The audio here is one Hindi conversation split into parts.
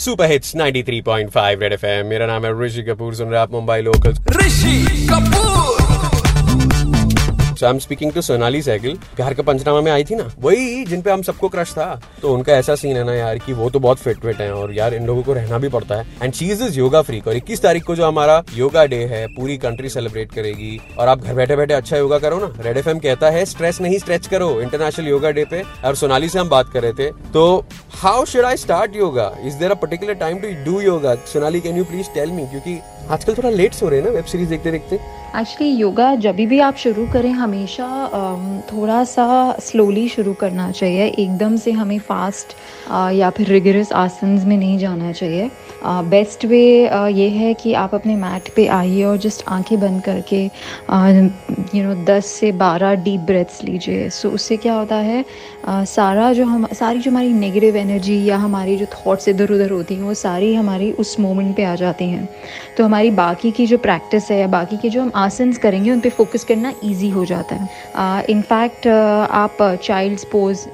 सुपर हिट्स 93.5 रेड एफएम मेरा नाम है ऋषि कपूर, सुन रहे आप Mumbai local Rishi Kapoor. So I am speaking to Sonali cycle Pyaar Ka पंचनामा में आई थी ना? वही जिन पे हम सबको क्रश था। तो उनका ऐसा सीन है ना यार कि वो तो बहुत फिट फिट है और यार इन लोगों को रहना भी पड़ता है। And she's is yoga freak और 21 तारीख को जो हमारा योगा डे है, पूरी कंट्री सेलिब्रेट करेगी। और आप घर बैठे बैठे अच्छा योगा करो ना? रेड एफ़ कहता है स्ट्रेस नहीं स्ट्रेच करो इंटरनेशनल योगा डे पे। और सोनाली से हम बात कर रहे थे। तो how should I start yoga is there a particular time to do yoga Sonali can you please tell me क्योंकि आजकल थोड़ा लेट हो रहे हैं ना वेब सीरीज़ देखते देखते एक्चुअली योगा जब भी आप शुरू करें हमेशा थोड़ा सा स्लोली शुरू करना चाहिए। एकदम से हमें फास्ट या फिर रिगरस आसन्स में नहीं जाना चाहिए। बेस्ट वे ये है कि आप अपने मैट पे आइए और जस्ट आँखें बंद करके यू नो 10 से 12 डीप ब्रेथ्स लीजिए। सो so, उससे क्या होता है सारा जो हम सारी जो हमारी नेगेटिव एनर्जी या हमारी जो थाट्स इधर उधर होती हैं वो सारी हमारी उस मोमेंट पे आ जाती हैं। तो हमारी बाकी की जो प्रैक्टिस है या बाकी के जो हम आसन्स करेंगे उन पर फोकस करना ईजी हो जाता है। इनफैक्ट uh, uh, आप चाइल्ड्स पोज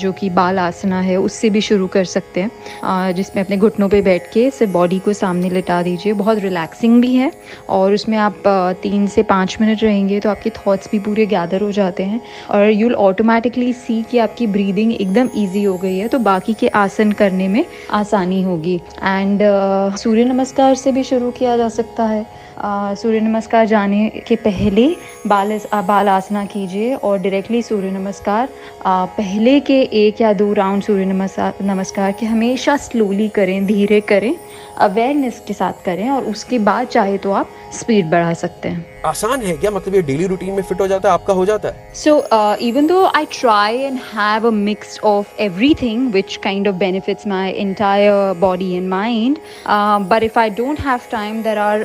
जो कि बाल आसना है उससे भी शुरू कर सकते हैं। जिसमें अपने घुटनों पे बैठ के सिर्फ़ बॉडी को सामने लिटा दीजिए। बहुत रिलैक्सिंग भी है और उसमें आप तीन से पाँच मिनट रहेंगे तो आपके थॉट्स भी पूरे गैदर हो जाते हैं और यूल ऑटोमेटिकली सी कि आपकी ब्रीदिंग एकदम ईजी हो गई है तो बाकी के आसन करने में आसानी होगी। एंड सूर्य नमस्कार से भी शुरू किया जा सकता है। सूर्य नमस्कार जाने के पहले बाल बाल आसना कीजिए और डायरेक्टली सूर्य नमस्कार पहले के एक या दो राउंड सूर्य नमस्कार नमस्कार के हमेशा स्लोली करें, धीरे करें अवेयरनेस के साथ करें और उसके बाद चाहे तो आप स्पीड बढ़ा सकते हैं। आसान है क्या मतलब ये डेली रूटीन में फिट हो जाता है आपका हो जाता है so even though I try and have a mix of everything which kind of benefits my entire body and mind but if I don't have time there are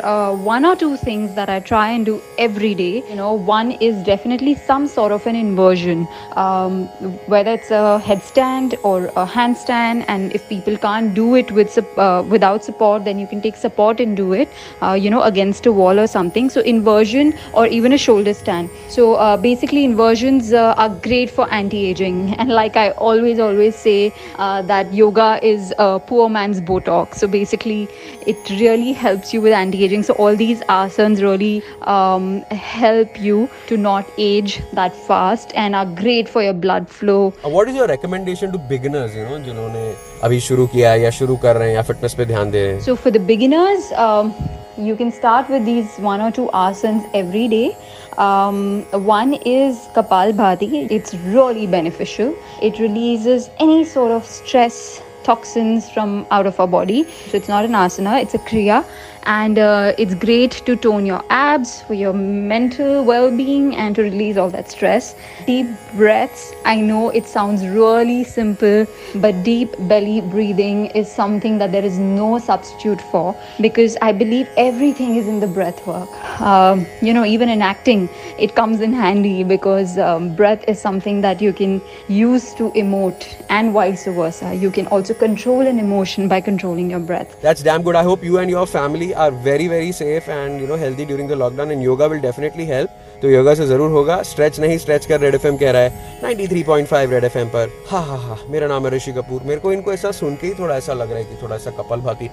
or two things that I try and do every day. You know, one is definitely some sort of an inversion, um, whether it's a headstand or a handstand. And if people can't do it with uh, without support, then you can take support and do it. Uh, you know, against a wall or something. So inversion or even a shoulder stand. So uh, basically, inversions are great for anti-aging. And like I always always say, that yoga is a poor man's Botox. So basically, it really helps you with anti-aging. So all these these asanas really um, help you to not age that fast and are great for your blood flow. Uh, what is your recommendation to beginners, you know, जिन्होंने अभी शुरू किया है या शुरू कर रहे हैं या फिटनेस पे ध्यान दे रहे हैं? So for the beginners, um, you can start with these one or two asanas every day. Um, one is Kapal Bhati. It's really beneficial. It releases any sort of stress toxins from out of our body. So it's not an asana, it's a kriya. And uh, it's great to tone your abs for your mental well-being and to release all that stress. Deep breaths i know it sounds really simple but deep belly breathing is something that there is no substitute for because i believe everything is in the breath work. Um, you know even in acting it comes in handy because um, breath is something that you can use to emote and vice versa. You can also control an emotion by controlling your breath that's damn good i hope you and your family are very very safe and you know healthy during the lockdown and yoga will definitely help तो योगा से ज़रूर होगा स्ट्रेच नहीं स्ट्रेच कर रेड एफ़ कह रहा है 93.5 रेड एफ़ पर हाँ हाँ हाँ मेरा नाम है ऋषि कपूर मेरे को इनको ऐसा सुन के ही थोड़ा ऐसा लग रहा है कि थोड़ा सा कपल भाती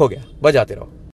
हो गया बजाते रहो